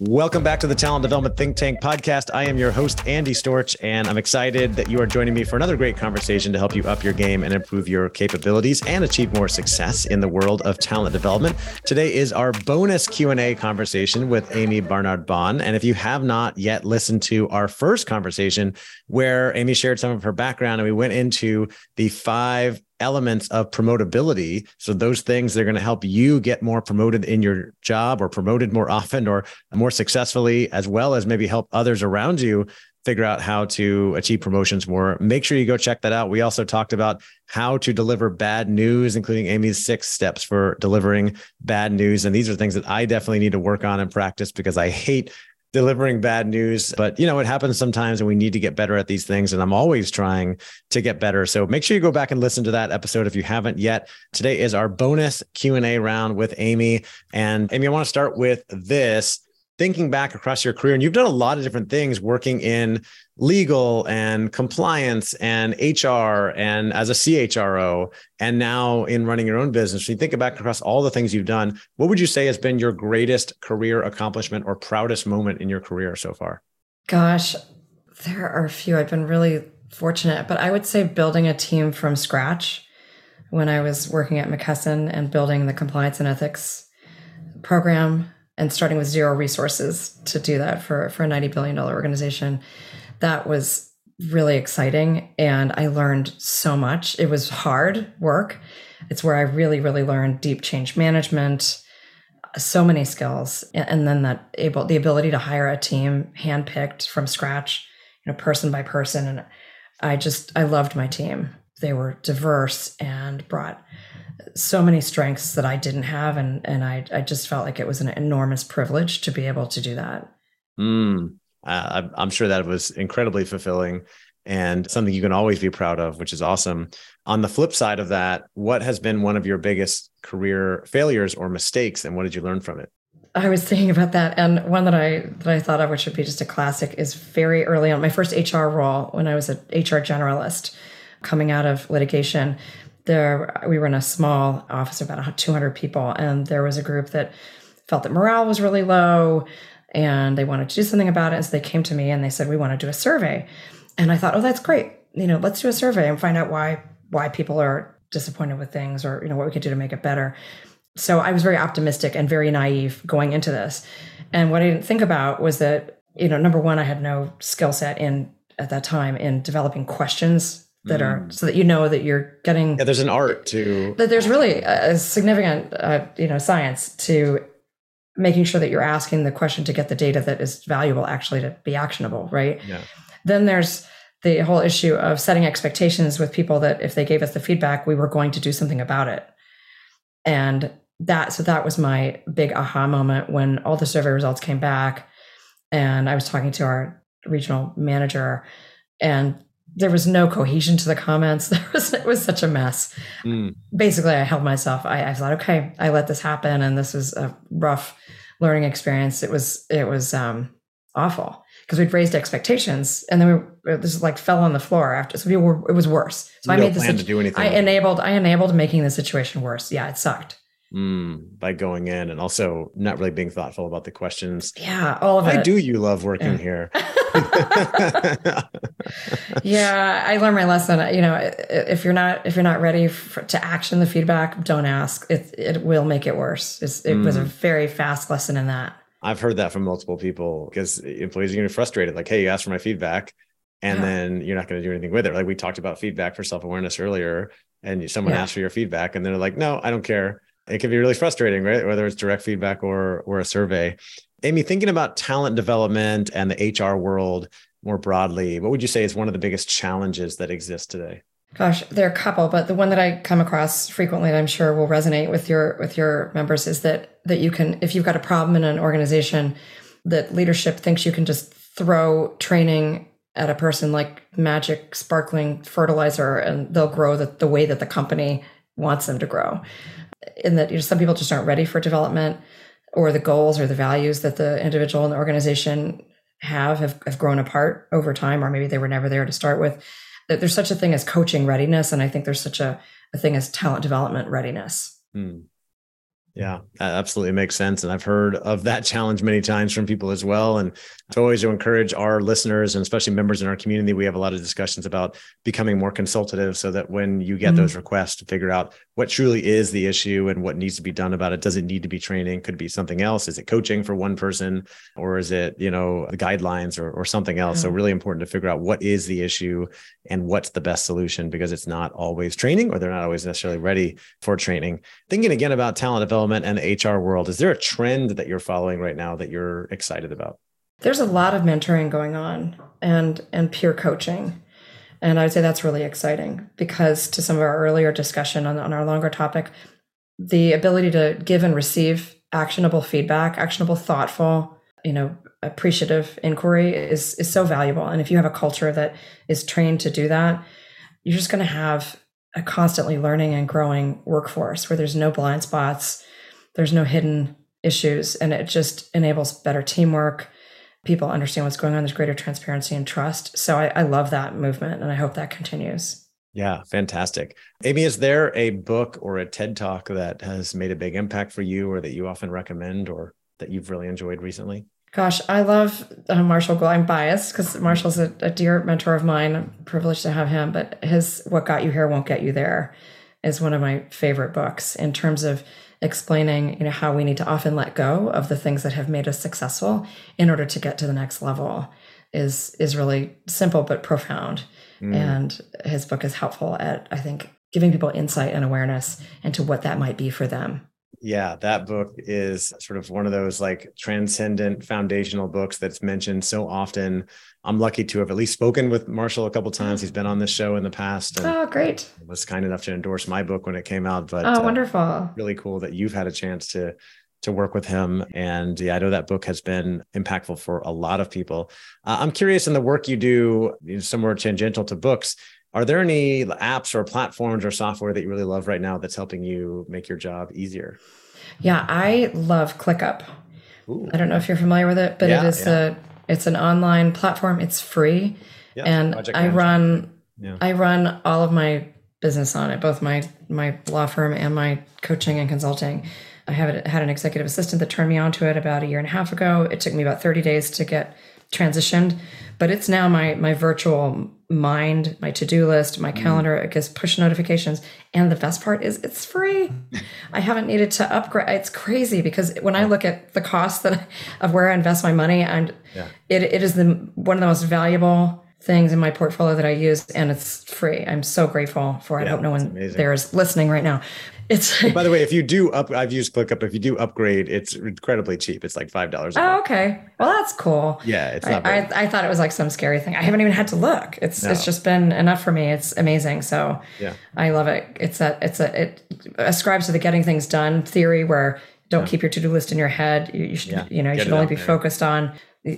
Welcome back to the Talent Development Think Tank podcast. I am your host, Andy Storch, and I'm excited that you are joining me for another great conversation to help you up your game and improve your capabilities and achieve more success in the world of talent development. Today is our bonus Q&A conversation with Amii Barnard Bahn. And if you have not yet listened to our first conversation where Amii shared some of her background and we went into the five elements of promotability. So those things they're going to help you get more promoted in your job or promoted more often or more successfully, as well as maybe help others around you figure out how to achieve promotions more. Make sure you go check that out. We also talked about how to deliver bad news, including Amii's six steps for delivering bad news. And these are things that I definitely need to work on and practice because I hate delivering bad news but you know it happens sometimes and we need to get better at these things and i'm always trying to get better. So make sure you go back and listen to that episode if you haven't yet. Today is our bonus q&a round with Amii. And Amii i want to start with this thinking back across your career, and you've done a lot of different things working in legal and compliance and HR and as a CHRO, and now in running your own business. When you think back across all the things you've done, what would you say has been your greatest career accomplishment or proudest moment in your career so far? Gosh, there are a few. I've been really fortunate, but I would say building a team from scratch when I was working at McKesson and building the compliance and ethics program and starting with zero resources to do that for, for a $90 billion organization. That was really exciting. And I learned so much. It was hard work. It's where I really, really learned deep change management, so many skills. And then that able, the ability to hire a team handpicked from scratch, you know, person by person. And I just, I loved my team. They were diverse and brought so many strengths that I didn't have, and and I I just felt like it was an enormous privilege to be able to do that. Mm, uh, I'm sure that was incredibly fulfilling and something you can always be proud of, which is awesome. On the flip side of that, what has been one of your biggest career failures or mistakes, and what did you learn from it? I was thinking about that, and one that I that I thought of, which would be just a classic, is very early on. My first HR role when I was an HR generalist, coming out of litigation, there we were in a small office of about 200 people and there was a group that felt that morale was really low and they wanted to do something about it and so they came to me and they said we want to do a survey. And i thought oh that's great. You know let's do a survey and find out why why people are disappointed with things or you know what we could do to make it better. So i was very optimistic and very naive going into this. And what i didn't think about was that you know number one i had no skill set in at that time in developing questions that are mm. so that you know that you're getting yeah there's an art to that there's really a, significant uh, you know science to making sure that you're asking the question to get the data that is valuable actually to be actionable right yeah. then there's the whole issue of setting expectations with people that if they gave us the feedback we were going to do something about it and that so that was my big aha moment when all the survey results came back and i was talking to our regional manager and there was no cohesion to the comments. There was it was such a mess. Mm. Basically, I held myself. I, I, thought, okay, I let this happen, and this was a rough learning experience. It was it was um, awful because we'd raised expectations, and then we this like fell on the floor after. So we were, it was worse. So you I made this. to do anything. I enabled. I enabled making the situation worse. Yeah, it sucked. Mm, by going in and also not really being thoughtful about the questions. Yeah, all of Why it. do you love working yeah. here? yeah, I learned my lesson. You know, if you're not if you're not ready for, to action the feedback, don't ask. It it will make it worse. It's, it mm. was a mm. very fast lesson in that. I've heard that from multiple people because employees are going to be frustrated. Like, hey, you asked for my feedback, and yeah. then you're not going to do anything with it. Like we talked about feedback for self awareness earlier, and someone yeah. asked for your feedback, and they're like, no, I don't care. It can be really frustrating, right? Whether it's direct feedback or or a survey. Amii, thinking about talent development and the HR world more broadly, what would you say is one of the biggest challenges that exist today? Gosh, there are a couple, but the one that I come across frequently, and I'm sure will resonate with your with your members, is that that you can, if you've got a problem in an organization, that leadership thinks you can just throw training at a person like magic sparkling fertilizer and they'll grow the, the way that the company wants them to grow. In that you know, some people just aren't ready for development or the goals or the values that the individual and the organization have, have have grown apart over time, or maybe they were never there to start with. There's such a thing as coaching readiness, and I think there's such a, a thing as talent development readiness. Hmm. Yeah, that absolutely makes sense. And I've heard of that challenge many times from people as well. And to always to encourage our listeners and especially members in our community, we have a lot of discussions about becoming more consultative so that when you get mm-hmm. those requests to figure out what truly is the issue and what needs to be done about it, does it need to be training? Could it be something else? Is it coaching for one person or is it, you know, the guidelines or, or something else? Mm-hmm. So really important to figure out what is the issue and what's the best solution because it's not always training or they're not always necessarily ready for training. Thinking again about talent development and the HR world, is there a trend that you're following right now that you're excited about? There's a lot of mentoring going on and and peer coaching. And I would say that's really exciting because to some of our earlier discussion on, on our longer topic, the ability to give and receive actionable feedback, actionable, thoughtful, you know, appreciative inquiry is is so valuable. And if you have a culture that is trained to do that, you're just going to have a constantly learning and growing workforce where there's no blind spots, there's no hidden issues, and it just enables better teamwork, people understand what's going on. There's greater transparency and trust. So I, I love that movement and I hope that continues. Yeah, fantastic. Amii, is there a book or a TED talk that has made a big impact for you or that you often recommend or that you've really enjoyed recently? Gosh, I love uh, Marshall Goldsmith. I'm biased because Marshall's a, a, dear mentor of mine. I'm privileged to have him, but his What Got You Here Won't Get You There is one of my favorite books in terms of explaining you know how we need to often let go of the things that have made us successful in order to get to the next level is is really simple but profound mm. and his book is helpful at i think giving people insight and awareness into what that might be for them yeah, that book is sort of one of those like transcendent foundational books that's mentioned so often. I'm lucky to have at least spoken with Marshall a couple times. He's been on this show in the past. oh, great! Was kind enough to endorse my book when it came out. But oh, wonderful! Uh, really cool that you've had a chance to to work with him. And yeah, I know that book has been impactful for a lot of people. Uh, I'm curious in the work you do, you know, somewhere tangential to books. Are there any apps or platforms or software that you really love right now that's helping you make your job easier? Yeah, I love ClickUp. Ooh. I don't know if you're familiar with it, but yeah, it is yeah. a it's an online platform. It's free, yeah, and I run I run all of my business on it, both my my law firm and my coaching and consulting. I have had an executive assistant that turned me onto it about a year and a half ago. It took me about 30 days to get transitioned, but it's now my my virtual mind, my to-do list, my mm. calendar. It gives push notifications, and the best part is it's free. I haven't needed to upgrade. It's crazy because when I look at the cost that of where I invest my money, and yeah. it, it is the one of the most valuable things in my portfolio that I use, and it's free. I'm so grateful for it. Yeah, I hope no one there is listening right now. It's by the way, if you do up, I've used ClickUp. If you do upgrade, it's incredibly cheap. It's like five dollars. Oh, okay. Well, that's cool. Yeah, it's not. I, I, I, thought it was like some scary thing. I haven't even had to look. It's no. it's just been enough for me. It's amazing. So yeah, I love it. It's a it's a it ascribes to the getting things done theory where don't yeah. keep your to do list in your head. You, you should yeah. you know you get should only be there. focused on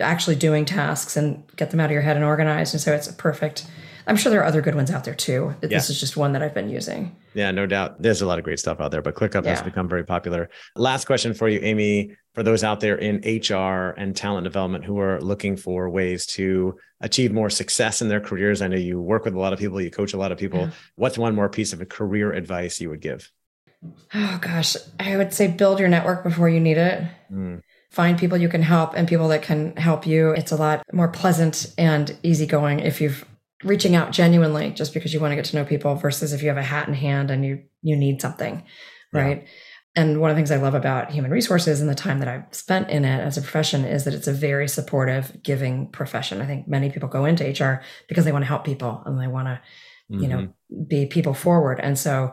actually doing tasks and get them out of your head and organized. And so it's a perfect I'm sure there are other good ones out there too. This is just one that I've been using. Yeah, no doubt. There's a lot of great stuff out there, but ClickUp yeah. has become very popular. Last question for you, Amii, for those out there in HR and talent development who are looking for ways to achieve more success in their careers. I know you work with a lot of people, you coach a lot of people. Yeah. What's one more piece of career advice you would give? Oh gosh, I would say build your network before you need it. Mm find people you can help and people that can help you. It's a lot more pleasant and easygoing if you've reaching out genuinely just because you want to get to know people versus if you have a hat in hand and you you need something right yeah. and one of the things i love about human resources and the time that i've spent in it as a profession is that it's a very supportive giving profession i think many people go into hr because they want to help people and they want to mm-hmm. you know mm-hmm. be people forward and so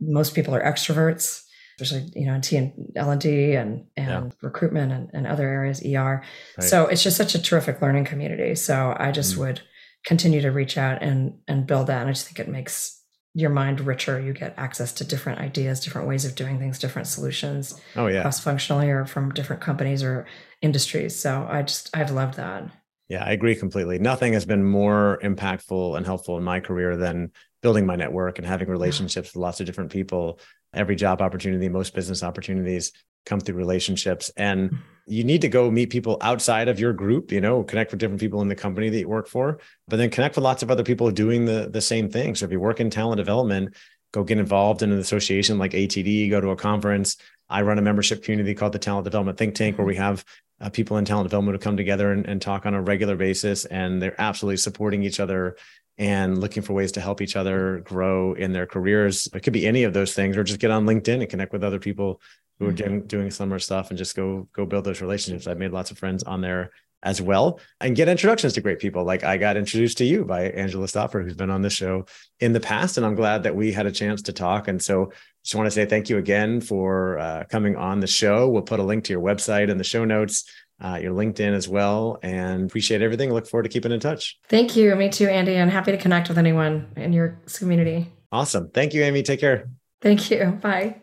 most people are extroverts especially you know in T and L and D and and yeah. recruitment and, and other areas ER. Right. So it's just such a terrific learning community. So I just mm. would continue to reach out and and build that. And I just think it makes your mind richer. You get access to different ideas, different ways of doing things, different solutions. Oh yeah, cross functionally or from different companies or industries. So I just I've loved that. Yeah, I agree completely. Nothing has been more impactful and helpful in my career than building my network and having relationships with lots of different people. Every job opportunity, most business opportunities come through relationships. And mm-hmm. You need to go meet people outside of your group, you know, connect with different people in the company that you work for, but then connect with lots of other people doing the, the same thing. So if you work in talent development, go get involved in an association like ATD, go to a conference. I run a membership community called the Talent Development Think Tank, where we have uh, people in talent development who come together and, and talk on a regular basis, and they're absolutely supporting each other and looking for ways to help each other grow in their careers. It could be any of those things, or just get on LinkedIn and connect with other people who are mm-hmm. doing, doing similar stuff and just go go build those relationships. I've made lots of friends on there as well and get introductions to great people. Like I got introduced to you by Angela Stopper, who's been on this show in the past. And I'm glad that we had a chance to talk. And so just want to say thank you again for uh, coming on the show. We'll put a link to your website in the show notes, uh, your LinkedIn as well, and appreciate everything. Look forward to keeping in touch. Thank you. Me too, Andy. And happy to connect with anyone in your community. Awesome. Thank you, Amii. Take care. Thank you. Bye.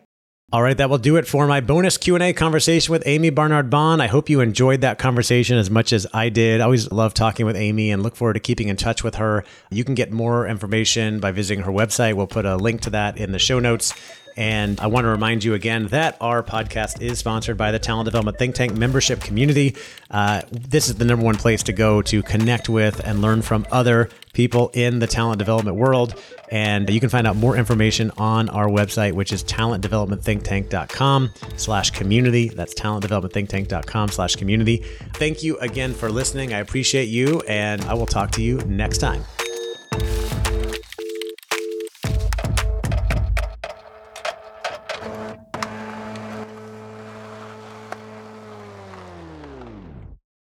All right, that will do it for my bonus Q&A conversation with Amii Barnard Bahn. I hope you enjoyed that conversation as much as I did. I always love talking with Amii and look forward to keeping in touch with her. You can get more information by visiting her website. We'll put a link to that in the show notes. And I want to remind you again that our podcast is sponsored by the Talent Development Think Tank membership community. Uh, this is the number one place to go to connect with and learn from other people in the talent development world. And you can find out more information on our website, which is talentdevelopmentthinktank.com slash community. That's talentdevelopmentthinktank.com slash community. Thank you again for listening. I appreciate you, and I will talk to you next time.